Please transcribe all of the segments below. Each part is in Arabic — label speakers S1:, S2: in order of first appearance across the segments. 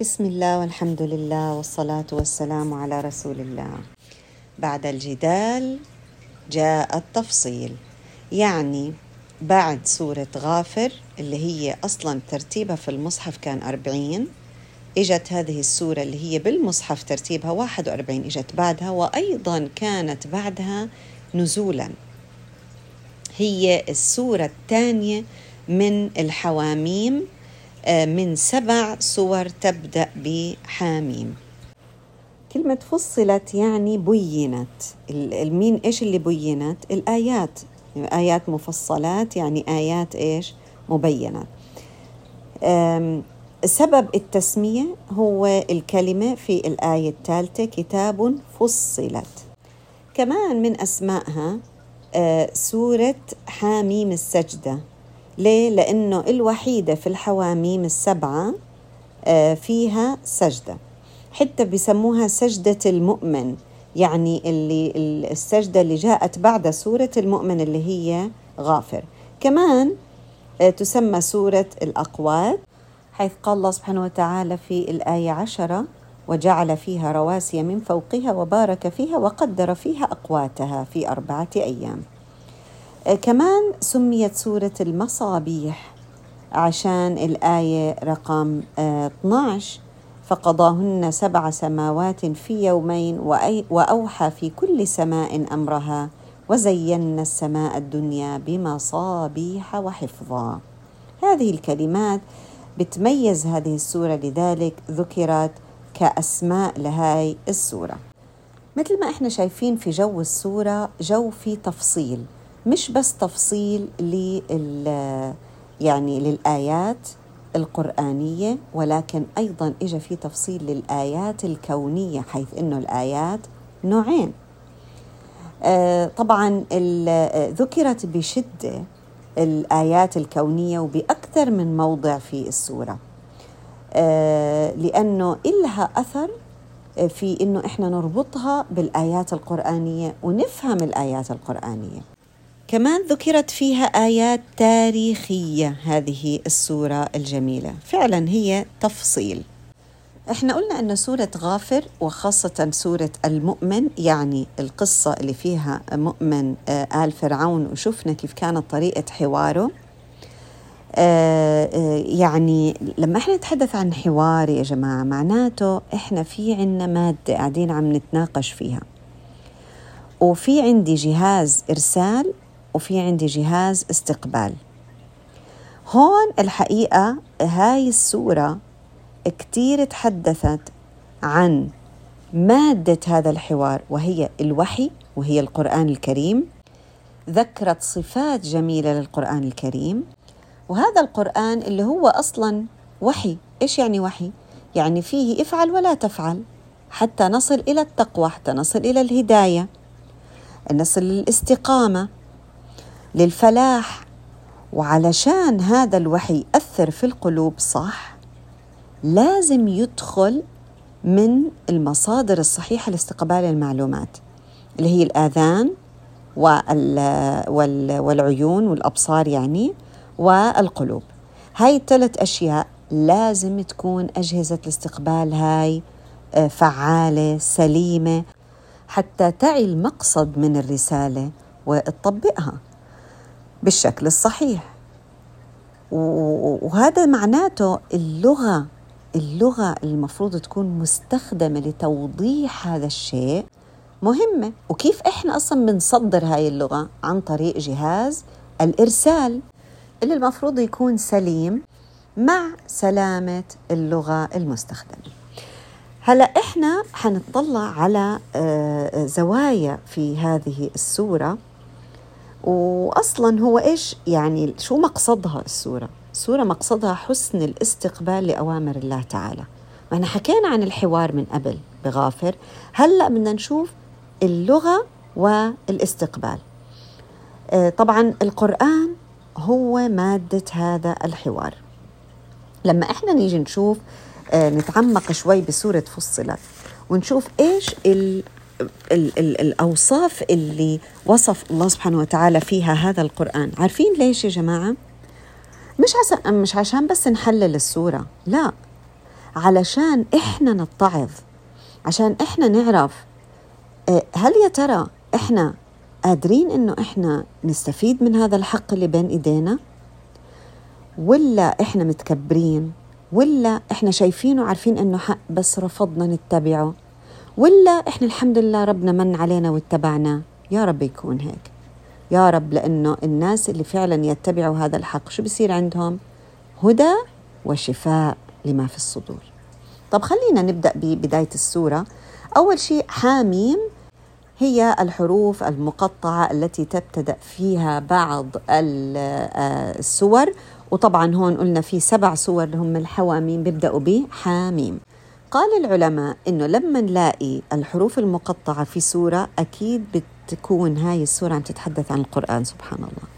S1: بسم الله والحمد لله والصلاة والسلام على رسول الله. بعد الجدال جاء التفصيل، يعني بعد سورة غافر اللي هي أصلا ترتيبها في المصحف كان أربعين. إجت هذه السورة اللي هي بالمصحف ترتيبها واحد وأربعين إجت بعدها وأيضا كانت بعدها نزولا. هي السورة الثانية من الحواميم من سبع سور تبدأ بحاميم. كلمة فصلت يعني بينت. المين إيش اللي بينت؟ الآيات. آيات مفصلات يعني آيات إيش؟ مبينة. سبب التسمية هو الكلمة في الآية الثالثة كتاب فصلت. كمان من أسمائها آه، سورة حاميم السجدة. ليه؟ لأنه الوحيدة في الحواميم السبعة آه، فيها سجدة. حتى بسموها سجدة المؤمن يعني اللي السجدة اللي جاءت بعد سورة المؤمن اللي هي غافر. كمان آه، تسمى سورة الأقوات حيث قال الله سبحانه وتعالى في الآية عشرة وجعل فيها رواسي من فوقها وبارك فيها وقدر فيها أقواتها في أربعة أيام. كمان سميت سورة المصابيح عشان الآية رقم 12 آه، فقضاهن سبع سماوات في يومين وأوحى في كل سماء أمرها وزينا السماء الدنيا بمصابيح وحفظا. هذه الكلمات بتميز هذه السورة لذلك ذكرت كأسماء لهاي السورة. مثل ما إحنا شايفين في جو السورة جو في تفصيل. مش بس تفصيل لل يعني للآيات القرآنية ولكن أيضا إجا في تفصيل للآيات الكونية حيث أنه الآيات نوعين. آه طبعا ذكرت بشدة الآيات الكونية وبأكثر من موضع في السورة. آه لأنه إلها أثر في إنه إحنا نربطها بالآيات القرآنية ونفهم الآيات القرآنية. كمان ذكرت فيها آيات تاريخية هذه السورة الجميلة. فعلا هي تفصيل. إحنا قلنا أن سورة غافر وخاصة سورة المؤمن يعني القصة اللي فيها مؤمن آه، آل فرعون وشفنا كيف كانت طريقة حواره. آه، آه، يعني لما إحنا نتحدث عن حوار يا جماعة معناته إحنا في عنا مادة قاعدين عم نتناقش فيها. وفي عندي جهاز إرسال وفي عندي جهاز استقبال. هون الحقيقة هاي السورة كتير تحدثت عن مادة هذا الحوار وهي الوحي وهي القرآن الكريم. ذكرت صفات جميلة للقرآن الكريم. وهذا القرآن اللي هو أصلا وحي. إيش يعني وحي؟ يعني فيه افعل ولا تفعل حتى نصل إلى التقوى حتى نصل إلى الهداية. نصل للاستقامة. للفلاح. وعلشان هذا الوحي يأثر في القلوب صح؟ لازم يدخل من المصادر الصحيحة لاستقبال المعلومات اللي هي الآذان والعيون والأبصار يعني والقلوب. هاي الثلاث أشياء لازم تكون أجهزة الاستقبال هاي آه، فعالة سليمة حتى تعي المقصد من الرسالة وتطبقها. بالشكل الصحيح. وهذا معناته اللغة اللغة المفروض تكون مستخدمة لتوضيح هذا الشيء مهمة. وكيف إحنا أصلا بنصدر هاي اللغة؟ عن طريق جهاز الإرسال اللي المفروض يكون سليم مع سلامة اللغة المستخدمة. هلا إحنا حنطلع على آه، زوايا في هذه السورة. واصلا هو إيش يعني شو مقصدها السورة؟ السورة مقصدها حسن الاستقبال لأوامر الله تعالى. ما حكينا عن الحوار من قبل بغافر. هلأ بدنا نشوف اللغة والاستقبال. آه، طبعا القرآن هو مادة هذا الحوار. لما إحنا نيجي نشوف آه، نتعمق شوي بسورة فصلت ونشوف إيش ال ال الأوصاف اللي وصف الله سبحانه وتعالى فيها هذا القرآن. عارفين ليش يا جماعة؟ مش عشان مش عشان بس نحلل السورة لا. علشان إحنا نتعظ عشان إحنا نعرف آه، هل يا ترى إحنا قادرين إنه إحنا نستفيد من هذا الحق اللي بين إيدينا؟ ولا إحنا متكبرين؟ ولا إحنا شايفينه وعارفين إنه حق بس رفضنا نتبعه؟ ولا إحنا الحمد لله ربنا من علينا واتبعنا؟ يا رب يكون هيك. يا رب لأنه الناس اللي فعلا يتبعوا هذا الحق شو بصير عندهم؟ هدى وشفاء لما في الصدور. طب خلينا نبدأ ببداية السورة. أول شيء حاميم هي الحروف المقطعة التي تبتدأ فيها بعض آه، السور. وطبعا هون قلنا في سبع سور هم الحواميم بيبدأوا بحاميم. قال العلماء إنه لما نلاقي الحروف المقطعة في سورة أكيد بتكون هاي السورة عم تتحدث عن القرآن سبحان الله.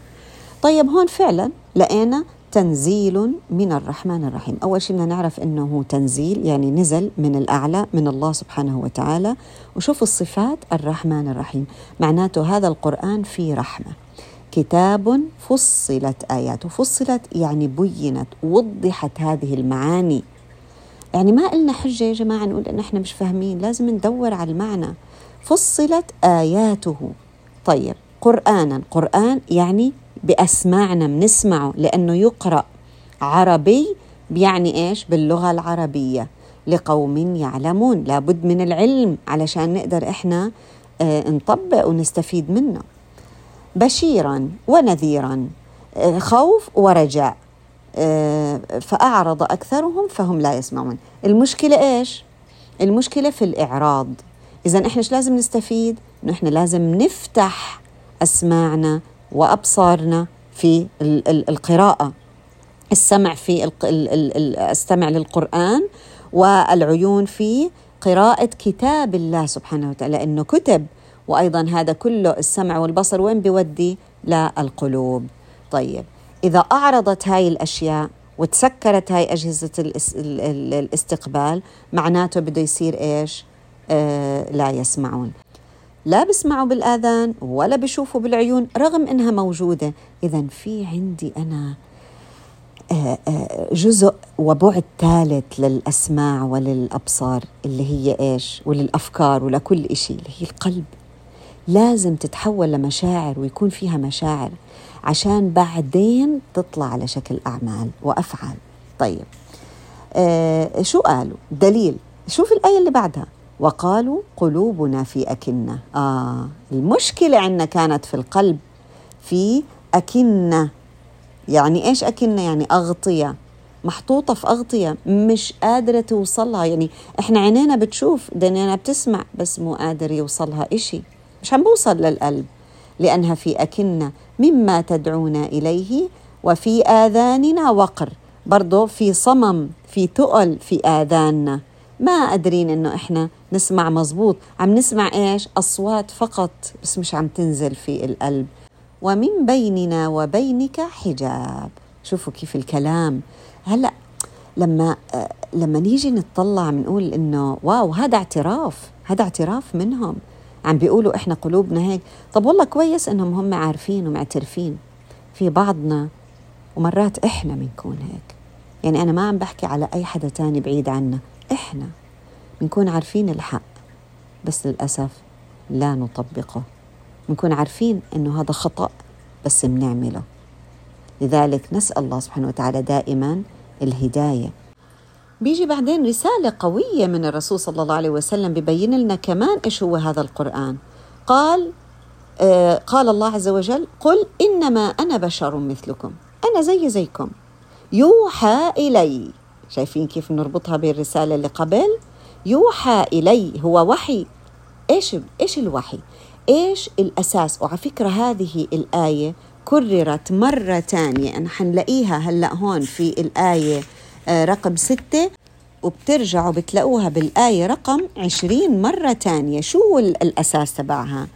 S1: طيب هون فعلا لقينا تنزيل من الرحمن الرحيم. أول شيء بدنا نعرف أنه تنزيل يعني نزل من الأعلى من الله سبحانه وتعالى. وشوفوا الصفات الرحمن الرحيم. معناته هذا القرآن فيه رحمة. كتاب فصلت آياته. فصلت يعني بينت وضحت هذه المعاني. يعني ما قلنا حجة يا جماعة نقول إن إحنا مش فاهمين لازم ندور على المعنى. فصلت آياته. طيب قرآنا. قرآن يعني بأسماعنا بنسمعه لأنه يقرأ عربي بيعني إيش؟ باللغة العربية. لقوم يعلمون. لابد من العلم علشان نقدر إحنا آه، نطبق ونستفيد منه. بشيرا ونذيرا آه، خوف ورجاء. فأعرض أكثرهم فهم لا يسمعون. المشكلة إيش؟ المشكلة في الإعراض. إذا إحنا إيش لازم نستفيد؟ إنه إحنا لازم نفتح أسماعنا وأبصارنا في القراءة. السمع في السمع للقرآن والعيون في قراءة كتاب الله سبحانه وتعالى. إنه كتب وأيضا هذا كله السمع والبصر وين بيودي؟ للقلوب طيب إذا أعرضت هاي الأشياء وتسكرت هاي أجهزة الاستقبال معناته بده يصير إيش؟ آه لا يسمعون. لا بسمعوا بالآذان ولا بشوفوا بالعيون رغم إنها موجودة. إذا في عندي أنا آه، آه، جزء وبعد ثالث للأسماع وللأبصار اللي هي إيش؟ وللأفكار ولكل إشي اللي هي القلب. لازم تتحول لمشاعر ويكون فيها مشاعر. عشان بعدين تطلع على شكل أعمال وأفعال. طيب آه شو قالوا؟ دليل. شوف الآية اللي بعدها. وقالوا قلوبنا في أكنة. آه المشكلة عندنا كانت في القلب في أكنة. يعني إيش أكنة؟ يعني أغطية. محطوطة في أغطية مش قادرة توصلها. يعني إحنا عينينا بتشوف دنيانا بتسمع بس مو قادر يوصلها إشي. مش عم بوصل للقلب لأنها في أكنة. مما تدعونا إليه وفي آذاننا وقر. برضه في صمم في تقل في آذاننا. ما قادرين إنه إحنا نسمع مزبوط عم نسمع إيش؟ أصوات فقط بس مش عم تنزل في القلب. ومن بيننا وبينك حجاب. شوفوا كيف الكلام. هلأ لما لما نيجي نطلع بنقول إنه واو هذا اعتراف. هذا اعتراف منهم. عم بيقولوا إحنا قلوبنا هيك. طب والله كويس إنهم هم عارفين ومعترفين في بعضنا ومرات إحنا بنكون هيك. يعني أنا ما عم بحكي على أي حدا تاني بعيد عنا إحنا بنكون عارفين الحق بس للأسف لا نطبقه. بنكون عارفين إنه هذا خطأ بس بنعمله. لذلك نسأل الله سبحانه وتعالى دائما الهداية بيجي بعدين رسالة قوية من الرسول صلى الله عليه وسلم ببين لنا كمان إيش هو هذا القرآن. قال آه قال الله عز وجل قل إنما أنا بشر مثلكم أنا زي زيكم. يوحى إلي. شايفين كيف نربطها بالرسالة اللي قبل؟ يوحى إلي. هو وحي. إيش إيش الوحي؟ إيش الأساس؟ وعلى فكرة هذه الآية كررت مرة تانية. أنا حنلاقيها هلأ هون في الآية رقم ستة وبترجعوا بتلاقوها بالآية رقم عشرين مرة تانية. شو الأساس تبعها؟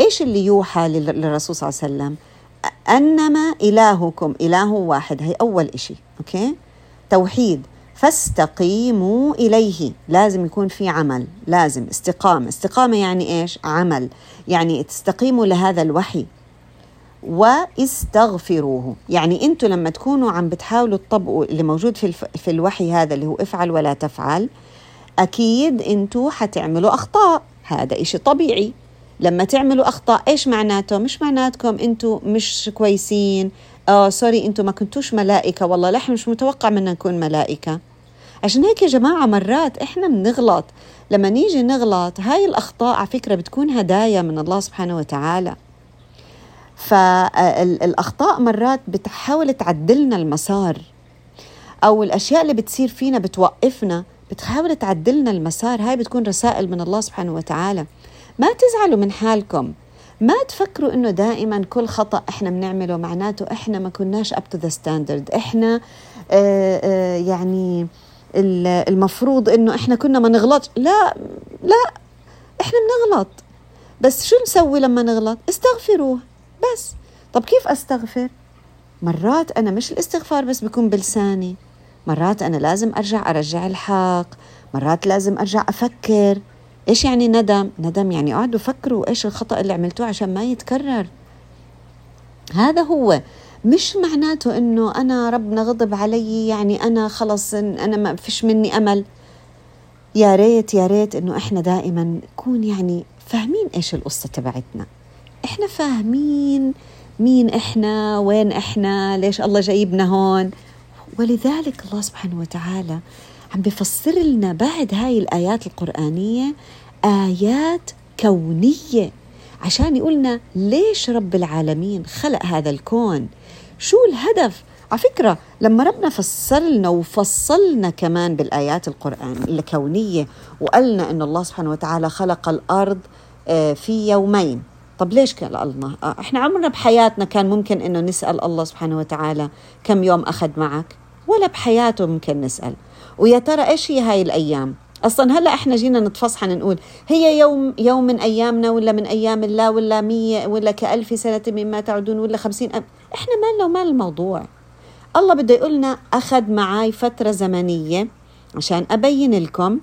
S1: إيش اللي يوحى للرسول صلى الله عليه وسلم؟ أنما إلهكم إله واحد. هي أول إشي أوكي؟ توحيد. فاستقيموا إليه. لازم يكون في عمل لازم. استقامة. استقامة يعني إيش؟ عمل. يعني تستقيموا لهذا الوحي. واستغفروه. يعني أنتم لما تكونوا عم بتحاولوا تطبقوا اللي موجود في, الف... في الوحي هذا اللي هو افعل ولا تفعل أكيد أنتم حتعملوا أخطاء. هذا إشي طبيعي. لما تعملوا أخطاء إيش معناته؟ مش معناتكم أنتم مش كويسين. آه سوري أنتم ما كنتوش ملائكة. والله لا إحنا مش متوقع منا نكون ملائكة. عشان هيك يا جماعة مرات إحنا بنغلط. لما نيجي نغلط هاي الأخطاء على فكرة بتكون هدايا من الله سبحانه وتعالى. فالأخطاء مرات بتحاول تعدلنا المسار أو الأشياء اللي بتصير فينا بتوقفنا بتحاول تعدلنا المسار. هاي بتكون رسائل من الله سبحانه وتعالى. ما تزعلوا من حالكم. ما تفكروا إنه دائما كل خطأ إحنا بنعمله معناته إحنا ما كناش up to the standard إحنا آآ آه، يعني المفروض إنه إحنا كنا ما نغلطش. لا لا إحنا بنغلط. بس شو نسوي لما نغلط؟ استغفروه. بس. طب كيف أستغفر؟ مرات أنا مش الاستغفار بس بكون بلساني. مرات أنا لازم أرجع أرجع الحق مرات لازم أرجع أفكر. إيش يعني ندم؟ ندم يعني اقعدوا فكروا إيش الخطأ اللي عملتوه عشان ما يتكرر. هذا هو. مش معناته إنه أنا ربنا غضب علي يعني أنا خلص أنا ما فيش مني أمل. يا ريت يا ريت إنه إحنا دائما نكون يعني فاهمين إيش القصة تبعتنا. إحنا فاهمين مين إحنا وين إحنا ليش الله جايبنا هون. ولذلك الله سبحانه وتعالى عم بفسر لنا بعد هاي الآيات القرآنية آيات كونية عشان يقولنا ليش رب العالمين خلق هذا الكون. شو الهدف؟ على فكرة لما ربنا فسر لنا وفصلنا كمان بالآيات القرآن الكونية وقالنا أن الله سبحانه وتعالى خلق الأرض آه، في يومين. طب ليش كان الله؟ آه، إحنا عمرنا بحياتنا كان ممكن إنه نسأل الله سبحانه وتعالى كم يوم أخذ معك؟ ولا بحياته ممكن نسأل. ويا ترى إيش هي هاي الأيام؟ أصلا هلأ إحنا جينا نتفصحن نقول هي يوم يوم من أيامنا ولا من أيام الله ولا مية ولا كألف سنة مما تعدون ولا خمسين أب... إحنا مالنا ومال الموضوع. الله بده يقولنا أخذ معاي فترة زمنية عشان أبين لكم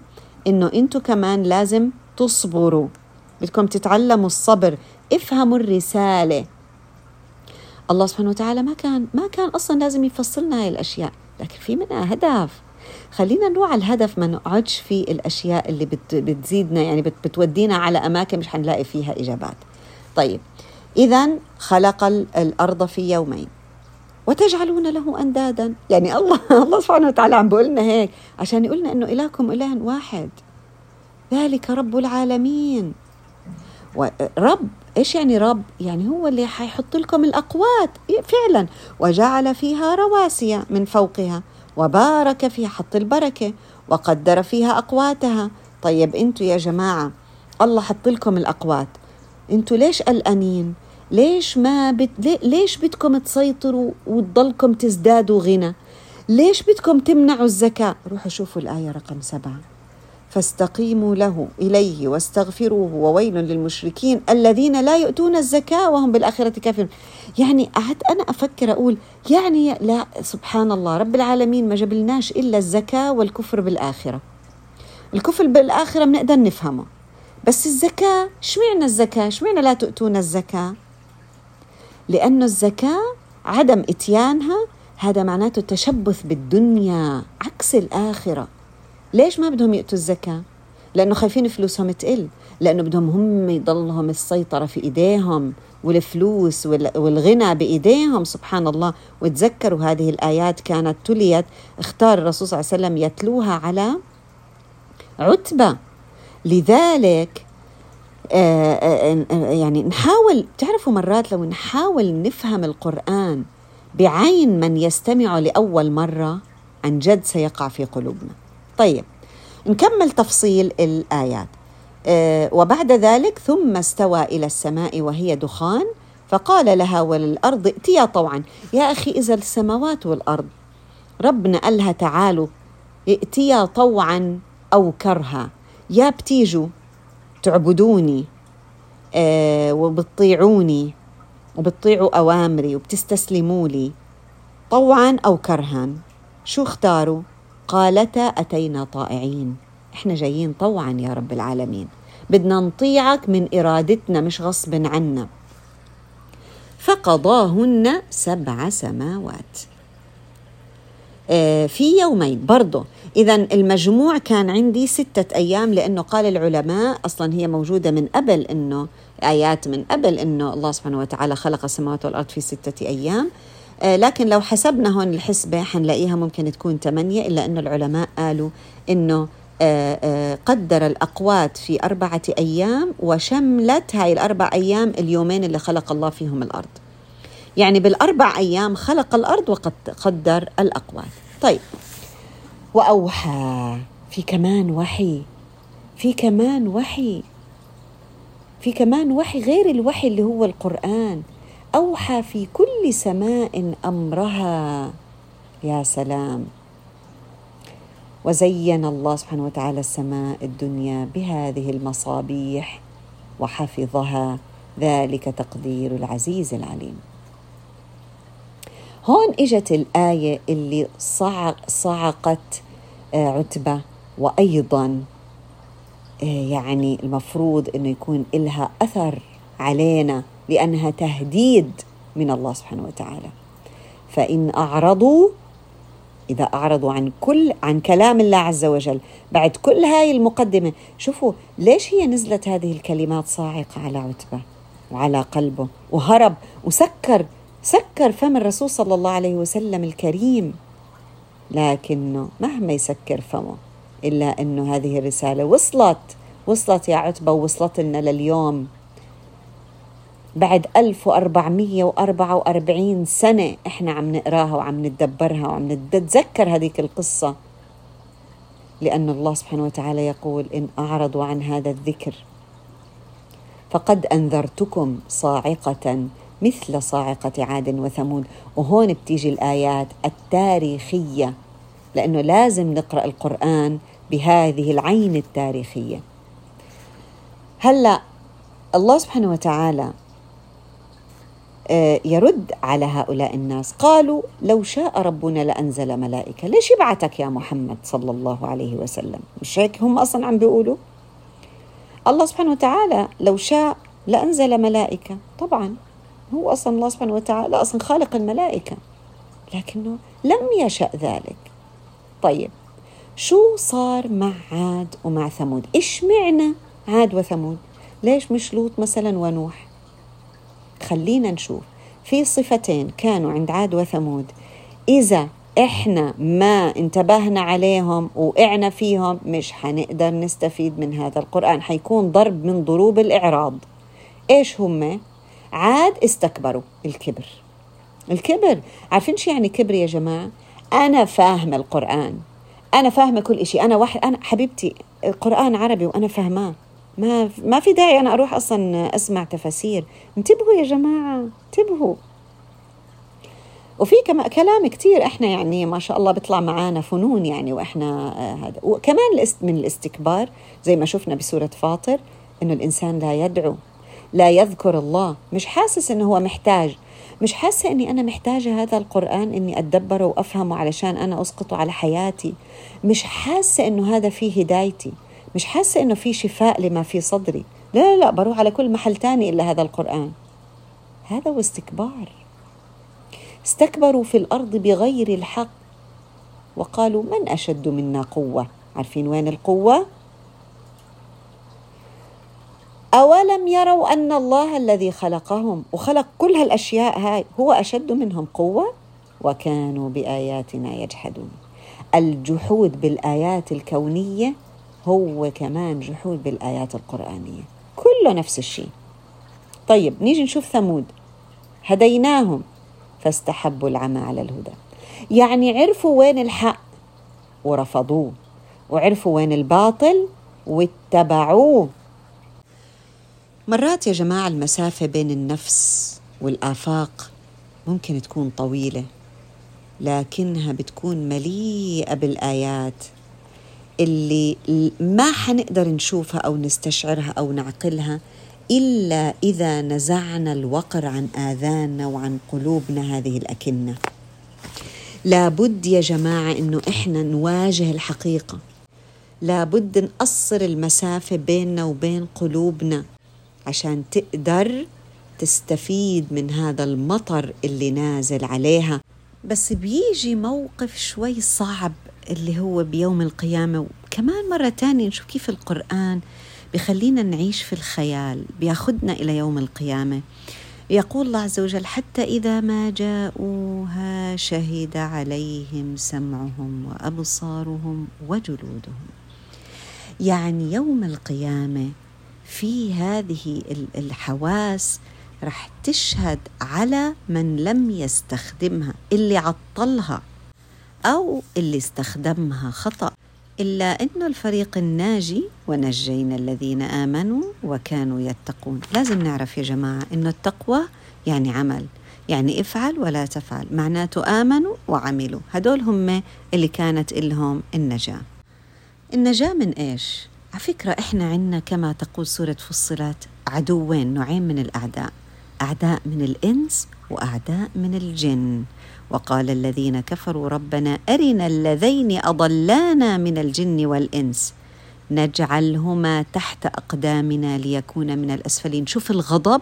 S1: إنه أنتم كمان لازم تصبروا. بدكم تتعلموا الصبر افهموا الرسالة. الله سبحانه وتعالى ما كان ما كان أصلا لازم يفصلنا هاي الأشياء لكن في منها هدف. خلينا نروح على الهدف ما نقعدش في الأشياء اللي بت بتزيدنا يعني بت بتودينا على أماكن مش حنلاقي فيها إجابات. طيب اذا خلق الأرض في يومين. وتجعلون له أندادا. يعني الله الله سبحانه وتعالى عم بيقول لنا هيك عشان يقول لنا إنه إلهكم إله واحد. ذلك رب العالمين. ورب إيش يعني رب؟ يعني هو اللي حيحط لكم الأقوات. فعلا. وجعل فيها رواسي من فوقها وبارك فيها حط البركة وقدر فيها أقواتها. طيب أنتوا يا جماعة الله حط لكم الأقوات. أنتوا ليش قلقانين؟ ليش ما بت... ليش بدكم تسيطروا وتضلكم تزدادوا غنى؟ ليش بدكم تمنعوا الزكاة؟ روحوا شوفوا الآية رقم سبعة. فاستقيموا له إليه واستغفروه وويل للمشركين الذين لا يؤتون الزكاة وهم بالآخرة كافرون. يعني قعدت أنا أفكر أقول يعني لا سبحان الله رب العالمين ما جبلناش إلا الزكاة والكفر بالآخرة. الكفر بالآخرة بنقدر نفهمه. بس الزكاة شمعنا الزكاة؟ شمعنا لا تؤتون الزكاة؟ لأنه الزكاة عدم إتيانها هذا معناته تشبث بالدنيا عكس الآخرة. ليش ما بدهم يأتوا الزكاة؟ لأنه خايفين فلوسهم تقل لأنه بدهم هم يضلهم السيطرة في إيديهم والفلوس والغنى بإيديهم سبحان الله. وتذكروا هذه الآيات كانت تليت اختار الرسول صلى الله عليه وسلم يتلوها على عتبة. لذلك آه، آه، آه، يعني نحاول تعرفوا مرات لو نحاول نفهم القرآن بعين من يستمع لأول مرة عن جد سيقع في قلوبنا. طيب نكمل تفصيل الآيات. آه، وبعد ذلك ثم استوى إلى السماء وهي دخان فقال لها وللأرض ائتيا طوعا. يا أخي إذا السماوات والأرض ربنا قالها تعالوا ائتيا طوعا أو كرها. يا بتيجوا تعبدوني آه وبتطيعوني وبتطيعوا أوامري وبتستسلموا لي طوعا أو كرها. شو اختاروا؟ قالتا أتينا طائعين. إحنا جايين طوعا يا رب العالمين. بدنا نطيعك من إرادتنا مش غصب عنا. فقضاهن سبع سماوات. آه، في يومين. برضه إذا المجموع كان عندي ستة أيام لأنه قال العلماء أصلا هي موجودة من قبل أنه آيات من قبل أنه الله سبحانه وتعالى خلق السماوات والأرض في ستة أيام. لكن لو حسبنا هون الحسبة حنلاقيها ممكن تكون ثمانية إلا أنه العلماء قالوا أنه آه، قدر الأقوات في أربعة أيام وشملت هاي الأربع أيام اليومين اللي خلق الله فيهم الأرض. يعني بالأربع أيام خلق الأرض وقدر الأقوات. طيب. وأوحى. في كمان وحي. في كمان وحي. في كمان وحي غير الوحي اللي هو القرآن. أوحى في كل سماء أمرها. يا سلام. وزين الله سبحانه وتعالى السماء الدنيا بهذه المصابيح وحفظها. ذلك تقدير العزيز العليم. هون إجت الآية اللي صعق صعقت آه، عتبة. وأيضا آه، يعني المفروض أنه يكون إلها أثر علينا. لأنها تهديد من الله سبحانه وتعالى. فإن أعرضوا إذا أعرضوا عن كل عن كلام الله عز وجل بعد كل هاي المقدمة شوفوا ليش هي نزلت هذه الكلمات صاعقة على عتبة وعلى قلبه وهرب وسكر سكر فم الرسول صلى الله عليه وسلم الكريم. لكنه مهما يسكر فمه إلا أنه هذه الرسالة وصلت وصلت يا عتبة ووصلت لنا لليوم. بعد 1444 سنة إحنا عم نقراها وعم نتدبرها وعم نتذكر هذيك القصة. لأن الله سبحانه وتعالى يقول إن أعرضوا عن هذا الذكر فقد أنذرتكم صاعقة مثل صاعقة عاد وثمود. وهون بتيجي الآيات التاريخية لأنه لازم نقرأ القرآن بهذه العين التاريخية. هلأ الله سبحانه وتعالى يرد على هؤلاء الناس. قالوا لو شاء ربنا لأنزل ملائكة ليش يبعتك يا محمد صلى الله عليه وسلم؟ مش هيك هم أصلا عم بيقولوا؟ الله سبحانه وتعالى لو شاء لأنزل ملائكة. طبعا هو أصلا الله سبحانه وتعالى أصلا خالق الملائكة لكنه لم يشأ ذلك. طيب شو صار مع عاد ومع ثمود؟ إيش معنى عاد وثمود؟ ليش مش لوط مثلا ونوح؟ خلينا نشوف. في صفتين كانوا عند عاد وثمود. إذا إحنا ما انتبهنا عليهم وقعنا فيهم مش حنقدر نستفيد من هذا القرآن. حيكون ضرب من ضروب الإعراض. إيش هم؟ عاد استكبروا. الكبر. الكبر عارفين شو يعني كبر يا جماعة؟ أنا فاهمة القرآن. أنا فاهمة كل شيء أنا واحد أنا حبيبتي القرآن عربي وأنا فاهماه ما ما في داعي أنا أروح أصلا أسمع تفاسير. انتبهوا يا جماعة انتبهوا. وفي كما كلام كثير إحنا يعني ما شاء الله بيطلع معانا فنون يعني وإحنا آه هذا. وكمان من الاستكبار زي ما شفنا بسورة فاطر إنه الإنسان لا يدعو لا يذكر الله. مش حاسس إنه هو محتاج. مش حاسة إني أنا محتاجة هذا القرآن إني أتدبره وأفهمه علشان أنا أسقطه على حياتي. مش حاسة إنه هذا فيه هدايتي. مش حاسة إنه في شفاء لما في صدري. لا لا لا بروح على كل محل تاني إلا هذا القرآن. هذا هو استكبار. استكبروا في الأرض بغير الحق. وقالوا من أشد منا قوة؟ عارفين وين القوة؟ أولم يروا أن الله الذي خلقهم وخلق كل هالأشياء هاي هو أشد منهم قوة؟ وكانوا بآياتنا يجحدون. الجحود بالآيات الكونية هو كمان جحود بالآيات القرآنية. كله نفس الشيء. طيب نيجي نشوف ثمود. هديناهم. فاستحبوا العمى على الهدى. يعني عرفوا وين الحق ورفضوه. وعرفوا وين الباطل واتبعوه. مرات يا جماعة المسافة بين النفس والآفاق ممكن تكون طويلة لكنها بتكون مليئة بالآيات. اللي ما حنقدر نشوفها أو نستشعرها أو نعقلها إلا إذا نزعنا الوقر عن آذاننا وعن قلوبنا هذه الأكنة. لابد يا جماعة إنه إحنا نواجه الحقيقة. لابد نقصر المسافة بيننا وبين قلوبنا عشان تقدر تستفيد من هذا المطر اللي نازل عليها. بس بيجي موقف شوي صعب. اللي هو بيوم القيامة. وكمان مرة تانية نشوف كيف القرآن بخلينا نعيش في الخيال بياخدنا إلى يوم القيامة. يقول الله عز وجل حتى إذا ما جاءوها شهد عليهم سمعهم وأبصارهم وجلودهم. يعني يوم القيامة في هذه الحواس رح تشهد على من لم يستخدمها اللي عطلها. أو اللي استخدمها خطأ إلا أن الفريق الناجي ونجينا الذين آمنوا وكانوا يتقون. لازم نعرف يا جماعة أن التقوى يعني عمل يعني افعل ولا تفعل. معناته آمنوا وعملوا. هدول هم اللي كانت لهم النجاة. النجاة من إيش؟ على فكرة إحنا عنا كما تقول سورة فصلت عدوين نوعين من الأعداء. أعداء من الإنس وأعداء من الجن. وقال الذين كفروا ربنا أرنا اللذين أضلانا من الجن والإنس. نجعلهما تحت أقدامنا ليكون من الأسفلين. شوف الغضب.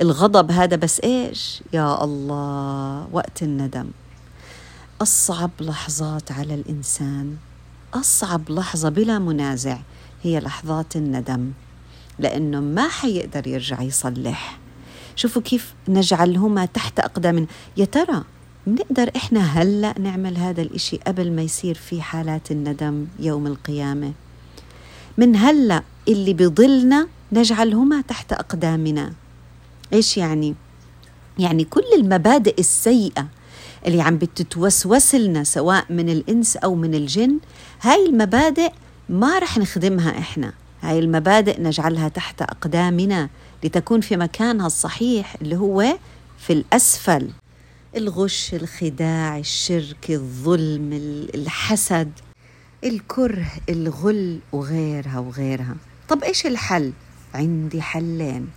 S1: الغضب هذا بس إيش؟ يا الله وقت الندم. أصعب لحظات على الإنسان. أصعب لحظة بلا منازع هي لحظات الندم. لأنه ما حيقدر يرجع يصلح. شوفوا كيف نجعلهما تحت أقدامنا يا ترى بنقدر إحنا هلأ نعمل هذا الإشي قبل ما يصير في حالات الندم يوم القيامة؟ من هلأ اللي بضلنا نجعلهما تحت أقدامنا. إيش يعني؟ يعني كل المبادئ السيئة اللي عم بتتوسوس لنا سواء من الإنس أو من الجن هاي المبادئ ما رح نخدمها إحنا. هاي المبادئ نجعلها تحت أقدامنا. لتكون في مكانها الصحيح اللي هو في الأسفل. الغش الخداع الشرك الظلم الحسد الكره الغل وغيرها وغيرها. طب إيش الحل؟ عندي حلين.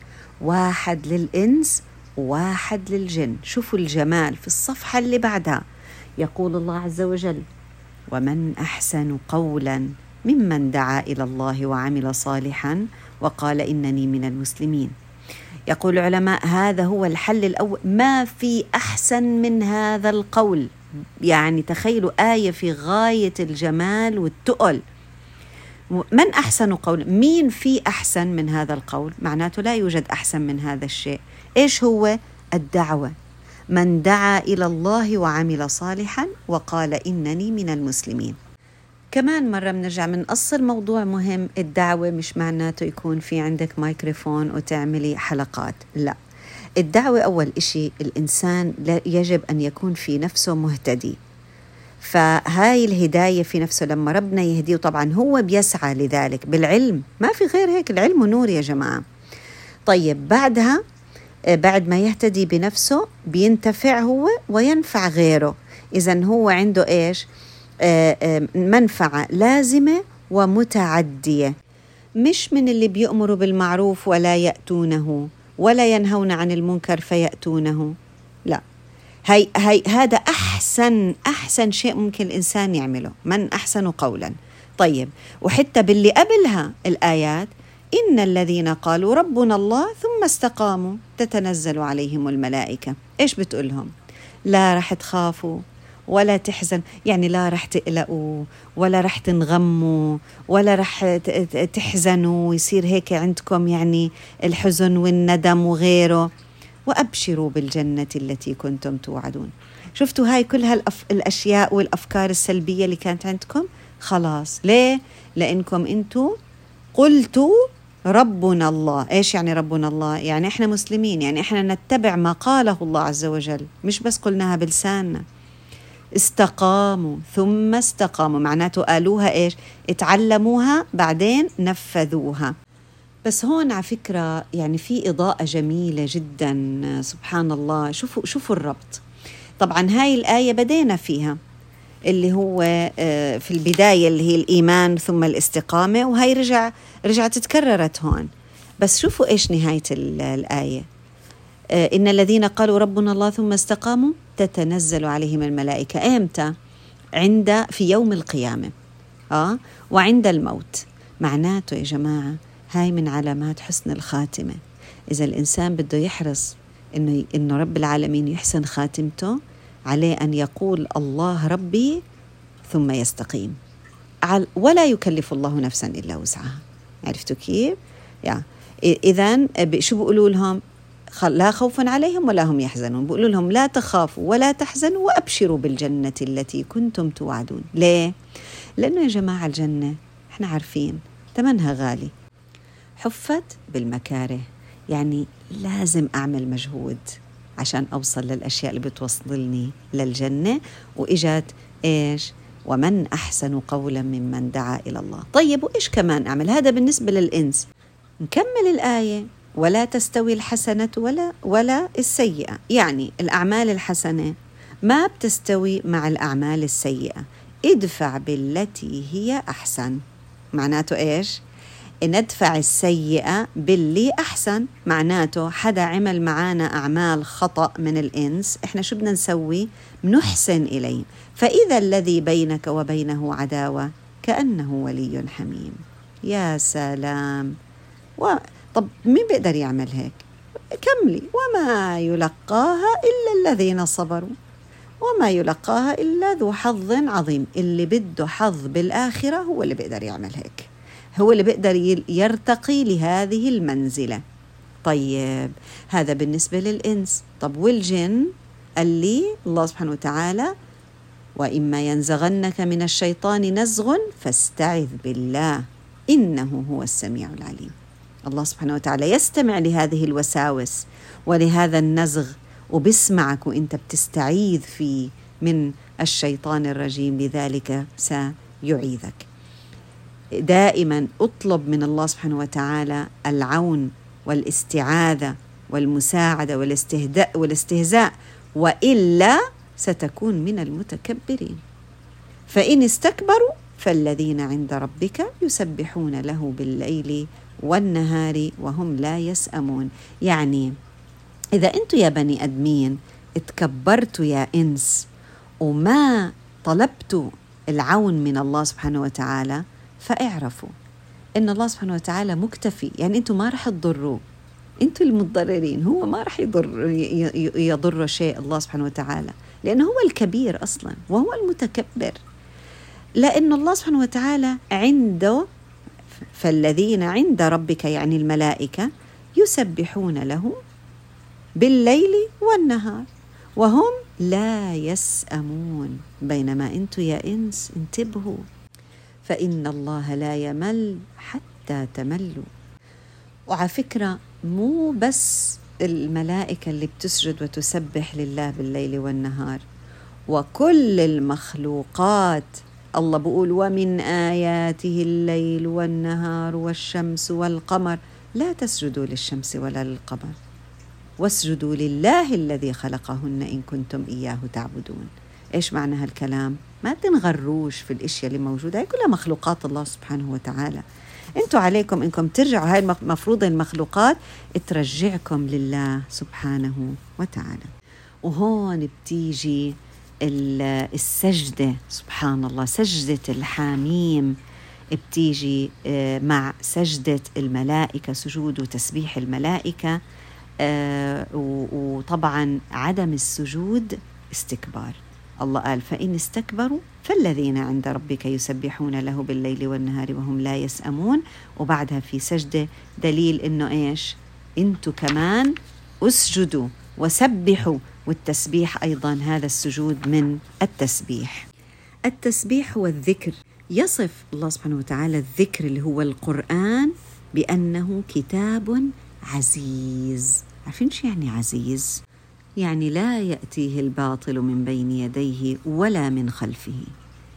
S1: واحد للإنس وواحد للجن. شوفوا الجمال في الصفحة اللي بعدها. يقول الله عز وجل ومن أحسن قولا ممن دعا إلى الله وعمل صالحا وقال إنني من المسلمين. يقول العلماء هذا هو الحل الأول. ما في أحسن من هذا القول؟ يعني تخيلوا آية في غاية الجمال والتقل. من أحسن قول؟ مين في أحسن من هذا القول؟ معناته لا يوجد أحسن من هذا الشيء. إيش هو؟ الدعوة. من دعا إلى الله وعمل صالحا وقال إنني من المسلمين. كمان مرة بنرجع بنقصر موضوع مهم الدعوة مش معناته يكون في عندك مايكروفون وتعملي حلقات لا. الدعوة أول إشي الإنسان يجب أن يكون في نفسه مهتدي. فهاي الهداية في نفسه لما ربنا يهديه طبعا هو بيسعى لذلك. بالعلم ما في غير هيك العلم نور يا جماعة. طيب بعدها بعد ما يهتدي بنفسه بينتفع هو وينفع غيره. إذا هو عنده إيش؟ آه، آه، منفعة لازمة ومتعدية. مش من اللي بيأمروا بالمعروف ولا يأتونه ولا ينهون عن المنكر فيأتونه. لا. هي هي هذا أحسن أحسن شيء ممكن الإنسان يعمله. من أحسن قولا. طيب. وحتى باللي قبلها الآيات إن الذين قالوا ربنا الله ثم استقاموا تتنزل عليهم الملائكة. إيش بتقولهم؟ لا رح تخافوا. ولا تحزن. يعني لا رح تقلقوا ولا رح تنغموا ولا رح تحزنوا. ويصير هيك عندكم يعني الحزن والندم وغيره. وأبشروا بالجنة التي كنتم توعدون. شفتوا هاي كل هالأشياء والأفكار السلبية اللي كانت عندكم؟ خلاص. ليه؟ لأنكم أنتم قلتوا ربنا الله. إيش يعني ربنا الله؟ يعني إحنا مسلمين يعني إحنا نتبع ما قاله الله عز وجل. مش بس قلناها بلساننا. استقاموا ثم استقاموا. معناته قالوها إيش؟ اتعلموها بعدين نفذوها. بس هون على فكرة يعني في إضاءة جميلة جدا سبحان الله. شوفوا شوفوا الربط. طبعا هاي الآية بدينا فيها اللي هو آه، في البداية اللي هي الإيمان ثم الاستقامة وهي رجع رجعت تكررت هون. بس شوفوا إيش نهاية الآية. إن الذين قالوا ربنا الله ثم استقاموا تتنزل عليهم الملائكة. إمتى؟ عند في يوم القيامة. آه وعند الموت. معناته يا جماعة هاي من علامات حسن الخاتمة. إذا الإنسان بده يحرص إنه إنه رب العالمين يحسن خاتمته عليه أن يقول الله ربي ثم يستقيم. ولا يكلف الله نفسا إلا وسعها. عرفتوا كيف؟ يعني إذا شو بيقولوا لهم؟ لا خوف عليهم ولا هم يحزنون. بيقولوا لهم لا تخافوا ولا تحزنوا وأبشروا بالجنة التي كنتم توعدون. ليه؟ لأنه يا جماعة الجنة إحنا عارفين ثمنها غالي. حفت بالمكاره. يعني لازم أعمل مجهود عشان أوصل للأشياء اللي بتوصلني للجنة. وإجت إيش؟ ومن أحسن قولا ممن دعا إلى الله. طيب وإيش كمان أعمل؟ هذا بالنسبة للإنس. نكمل الآية. ولا تستوي الحسنة ولا ولا السيئة. يعني الأعمال الحسنة ما بتستوي مع الأعمال السيئة. ادفع بالتي هي أحسن. معناته إيش؟ ندفع السيئة باللي أحسن. معناته حدا عمل معانا أعمال خطأ من الإنس إحنا شو بدنا نسوي؟ نحسن إليه. فإذا الذي بينك وبينه عداوة كأنه ولي حميم. يا سلام. و... طب مين بيقدر يعمل هيك؟ كملي وما يلقاها إلا الذين صبروا. وما يلقاها إلا ذو حظ عظيم. اللي بده حظ بالآخرة هو اللي بيقدر يعمل هيك. هو اللي بيقدر يرتقي لهذه المنزلة. طيب هذا بالنسبة للإنس. طب والجن؟ اللي الله سبحانه وتعالى وإما ينزغنك من الشيطان نزغ فاستعذ بالله. إنه هو السميع العليم. الله سبحانه وتعالى يستمع لهذه الوساوس ولهذا النزغ وبسمعك وإنت بتستعيذ فيه من الشيطان الرجيم لذلك سيعيذك. دائما اطلب من الله سبحانه وتعالى العون والاستعاذة والمساعدة والاستهداء والاستهزاء وإلا ستكون من المتكبرين. فإن استكبروا فالذين عند ربك يسبحون له بالليل والنهار وهم لا يسأمون. يعني إذا أنتم يا بني أدمين تكبرتوا يا إنس وما طلبتوا العون من الله سبحانه وتعالى فاعرفوا إن الله سبحانه وتعالى مكتفي. يعني أنتم ما رح تضروه أنتم المتضررين. هو ما رح يضر يضر شيء الله سبحانه وتعالى. لأنه هو الكبير أصلا وهو المتكبر. لأن الله سبحانه وتعالى عنده فالذين عند ربك يعني الملائكة يسبحون له بالليل والنهار وهم لا يسأمون بينما أنتم يا إنس انتبهوا فإن الله لا يمل حتى تملوا. وعلى فكرة مو بس الملائكة اللي بتسجد وتسبح لله بالليل والنهار وكل المخلوقات الله بقول ومن آياته الليل والنهار والشمس والقمر لا تسجدوا للشمس ولا للقمر واسجدوا لله الذي خلقهن إن كنتم إياه تعبدون. إيش معنى هالكلام؟ ما تنغروش في الأشياء اللي موجودة هي كلها مخلوقات الله سبحانه وتعالى. أنتم عليكم إنكم ترجعوا هاي المفروض المخلوقات ترجعكم لله سبحانه وتعالى. وهون بتيجي السجدة سبحان الله سجدة الحاميم بتيجي آه، مع سجدة الملائكة سجود وتسبيح الملائكة آه، وطبعا عدم السجود استكبار. الله قال فإن استكبروا فالذين عند ربك يسبحون له بالليل والنهار وهم لا يسأمون. وبعدها في سجدة دليل إنه إيش؟ أنتوا كمان أسجدوا. وسبحوا. والتسبيح أيضا هذا السجود من التسبيح. التسبيح هو الذكر يصف الله سبحانه وتعالى الذكر اللي هو القرآن بأنه كتاب عزيز. عارفين شو يعني عزيز؟ يعني لا يأتيه الباطل من بين يديه ولا من خلفه.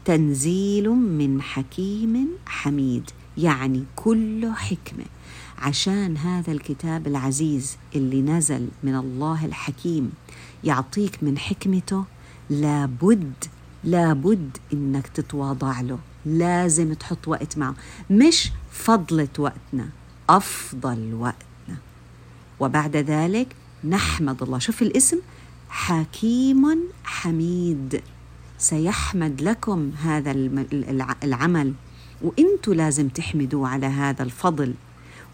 S1: تنزيل من حكيم حميد. يعني كله حكمة. عشان هذا الكتاب العزيز اللي نزل من الله الحكيم يعطيك من حكمته لابد لابد إنك تتواضع له. لازم تحط وقت معه. مش فضلة وقتنا أفضل وقتنا. وبعد ذلك نحمد الله. شوف الاسم حكيم حميد. سيحمد لكم هذا العمل. وأنتم لازم تحمدوا على هذا الفضل.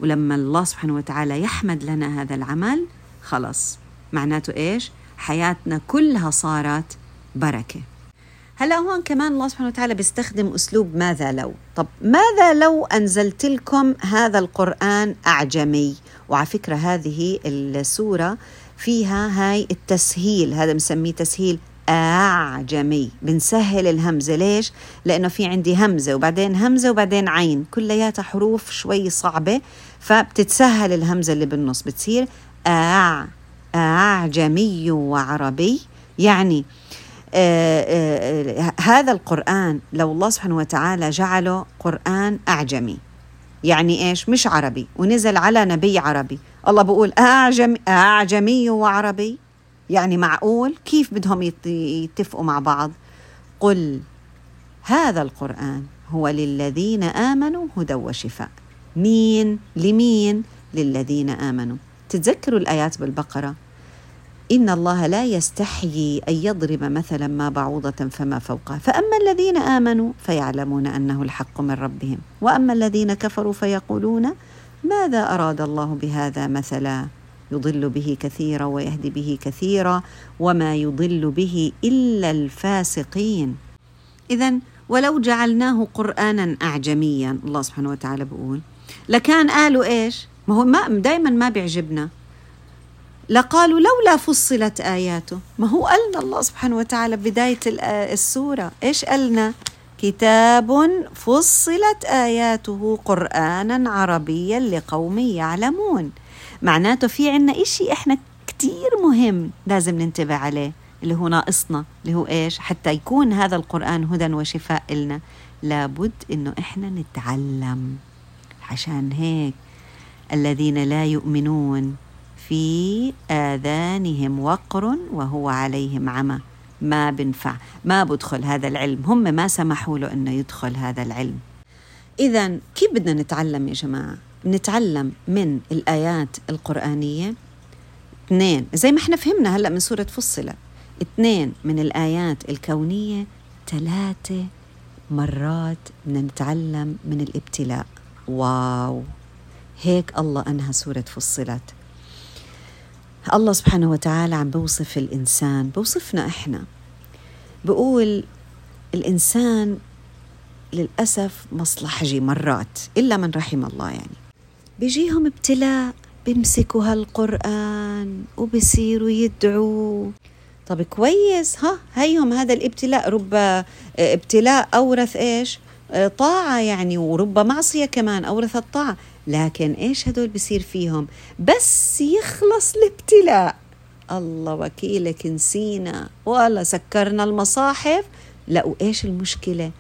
S1: ولما الله سبحانه وتعالى يحمد لنا هذا العمل خلص معناته إيش؟ حياتنا كلها صارت بركة. هلا هون كمان الله سبحانه وتعالى بيستخدم أسلوب ماذا لو. طب ماذا لو أنزلت لكم هذا القرآن أعجمي؟ وعلى فكرة هذه السورة فيها هاي التسهيل هذا بنسميه تسهيل أعجمي بنسهل الهمزة. ليش؟ لأنه في عندي همزة وبعدين همزة وبعدين عين. كلياتها حروف شوي صعبة فبتتسهل الهمزة اللي بالنص. بتصير أع أعجمي وعربي. يعني آه آه آه هذا القرآن لو الله سبحانه وتعالى جعله قرآن أعجمي. يعني إيش؟ مش عربي. ونزل على نبي عربي. الله بقول أعجم أعجمي وعربي. يعني معقول كيف بدهم يتفقوا مع بعض؟ قل هذا القرآن هو للذين آمنوا هدى وشفاء. مين؟ لمين؟ للذين آمنوا. تتذكروا الآيات بالبقرة؟ إن الله لا يستحيي أن يضرب مثلا ما بعوضة فما فوقها. فأما الذين آمنوا فيعلمون أنه الحق من ربهم. وأما الذين كفروا فيقولون ماذا أراد الله بهذا مثلا؟ يضل به كثيرا ويهدي به كثيرا وما يضل به إلا الفاسقين. إذا ولو جعلناه قرآنا أعجميا الله سبحانه وتعالى بيقول لكان قالوا إيش؟ ما هو ما دايما ما بيعجبنا. لقالوا لولا فصلت آياته. ما هو قالنا الله سبحانه وتعالى بداية السورة. إيش قالنا كتاب فصلت آياته قرآنا عربيا لقوم يعلمون. معناته في عنا إشي إحنا كتير مهم لازم ننتبه عليه اللي هو ناقصنا اللي هو إيش؟ حتى يكون هذا القرآن هدى وشفاء إلنا. لابد إنه إحنا نتعلم. عشان هيك الذين لا يؤمنون في آذانهم وقر وهو عليهم عمى. ما بنفع ما بدخل هذا العلم. هم ما سمحوا له أنه يدخل هذا العلم. إذا كيف بدنا نتعلم يا جماعة؟ نتعلم من الآيات القرآنية. اثنين زي ما إحنا فهمنا هلأ من سورة فصلة اثنين من الآيات الكونية ثلاثة مرات نتعلم من الابتلاء. واو! هيك الله أنهى سورة فصلت. الله سبحانه وتعالى عم بوصف الإنسان بوصفنا إحنا. بقول الإنسان للأسف مصلحجي مرات إلا من رحم الله يعني. بيجيهم ابتلاء بيمسكوا هالقرآن وبصيروا يدعوا طب كويس ها هيهم هذا الابتلاء. رب ابتلاء أورث إيش؟ طاعة يعني ورب معصية كمان أورثت طاعة لكن إيش هدول بصير فيهم؟ بس يخلص الابتلاء. الله وكيلك نسينا. ولا سكرنا المصاحف. لا وإيش المشكلة؟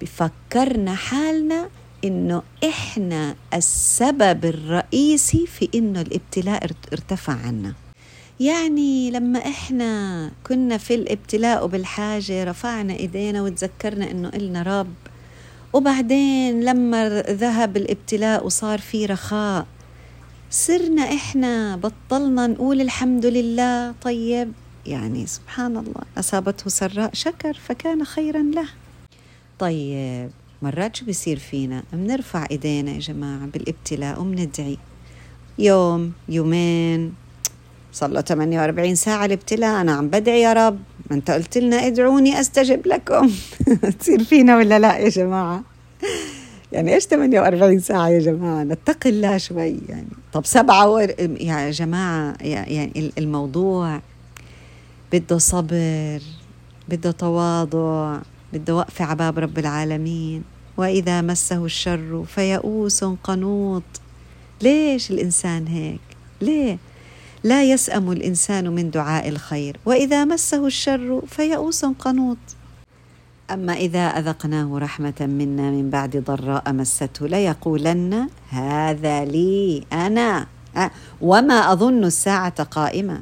S1: بفكرنا حالنا إنه إحنا السبب الرئيسي في إنه الابتلاء ارتفع عنا. يعني لما إحنا كنا في الابتلاء وبالحاجة رفعنا إيدينا وتذكرنا إنه إلنا رب وبعدين لما ذهب الابتلاء وصار في رخاء صرنا إحنا بطلنا نقول الحمد لله طيب يعني سبحان الله أصابته سراء شكر فكان خيرا له. طيب مرات شو بيصير فينا؟ بنرفع إيدينا يا جماعة بالابتلاء وبندعي يوم يومين صار له 48 ساعة الابتلاء أنا عم بدعي يا رب. ما أنت قلت لنا ادعوني أستجب لكم. تصير فينا ولا لا يا جماعة؟ يعني إيش 48 ساعة يا جماعة؟ نتقي الله شوي يعني. طب سبعة و... يا جماعة يعني الموضوع بده صبر بده تواضع. بده وقفة على باب رب العالمين. وإذا مسه الشر فيئوس قنوط. ليش الإنسان هيك؟ ليه؟ لا يسأم الإنسان من دعاء الخير. وإذا مسه الشر فيئوس قنوط. أما إذا أذقناه رحمة منا من بعد ضراء مسته ليقولن هذا لي أنا. وما أظن الساعة قائمة.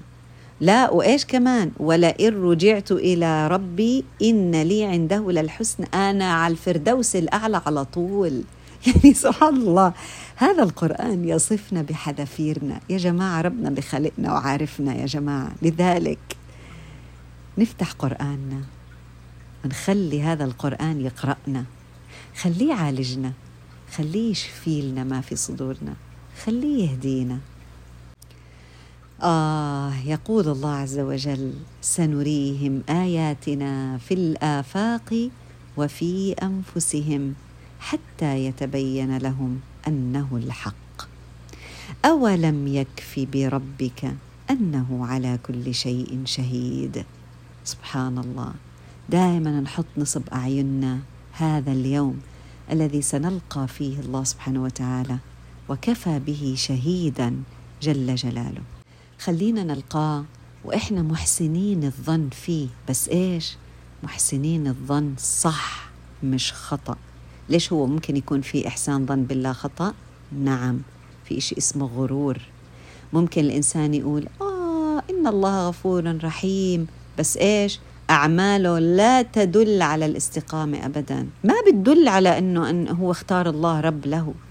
S1: لا وإيش كمان؟ ولئن رجعت إلى ربي إن لي عنده للحسن. أنا على الفردوس الأعلى على طول. يعني سبحان الله. هذا القرآن يصفنا بحذافيرنا. يا جماعة ربنا اللي خلقنا وعارفنا يا جماعة. لذلك نفتح قرآننا. نخلي هذا القرآن يقرأنا. خليه يعالجنا. خليه يشفي لنا ما في صدورنا. خليه يهدينا. آه يقول الله عز وجل سنريهم آياتنا في الآفاق وفي أنفسهم حتى يتبين لهم أنه الحق. أولم يكف بربك أنه على كل شيء شهيد؟ سبحان الله. دائما نحط نصب أعيننا هذا اليوم الذي سنلقى فيه الله سبحانه وتعالى وكفى به شهيدا جل جلاله. خلينا نلقاه. وإحنا محسنين الظن فيه. بس إيش؟ محسنين الظن صح مش خطأ. ليش هو ممكن يكون في إحسان ظن بالله خطأ؟ نعم في شيء اسمه غرور. ممكن الإنسان يقول آه إن الله غفور رحيم. بس إيش؟ أعماله لا تدل على الاستقامة أبدا. ما بتدل على أنه أن هو اختار الله رب له. آه،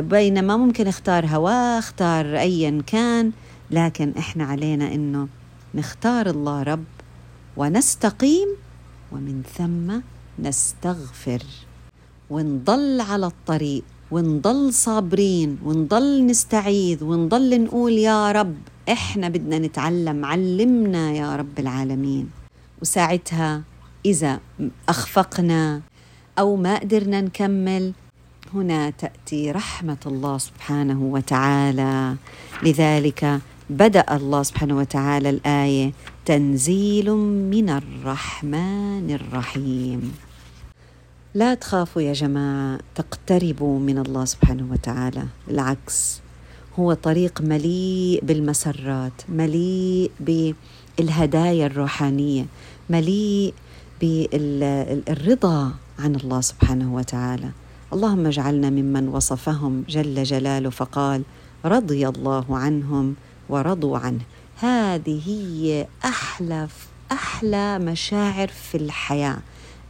S1: بينما ممكن اختار هواه اختار أيا كان لكن إحنا علينا أنه نختار الله رب ونستقيم ومن ثم نستغفر. ونضل على الطريق ونضل صابرين ونضل نستعيذ ونضل نقول يا رب إحنا بدنا نتعلم علمنا يا رب العالمين. وساعتها إذا أخفقنا أو ما قدرنا نكمل هنا تأتي رحمة الله سبحانه وتعالى. لذلك بدأ الله سبحانه وتعالى الآية تنزيل من الرحمن الرحيم. لا تخافوا يا جماعة تقتربوا من الله سبحانه وتعالى. بالعكس هو طريق مليء بالمسرات مليء بالهدايا الروحانية مليء بالرضا عن الله سبحانه وتعالى. اللهم اجعلنا ممن وصفهم جل جلاله فقال رضي الله عنهم ورضوا عنه. هذه هي أحلى أحلى مشاعر في الحياة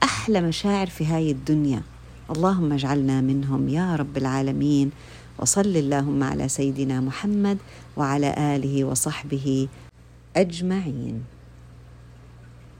S1: أحلى مشاعر في هاي الدنيا. اللهم اجعلنا منهم يا رب العالمين. وصل اللهم على سيدنا محمد وعلى آله وصحبه أجمعين.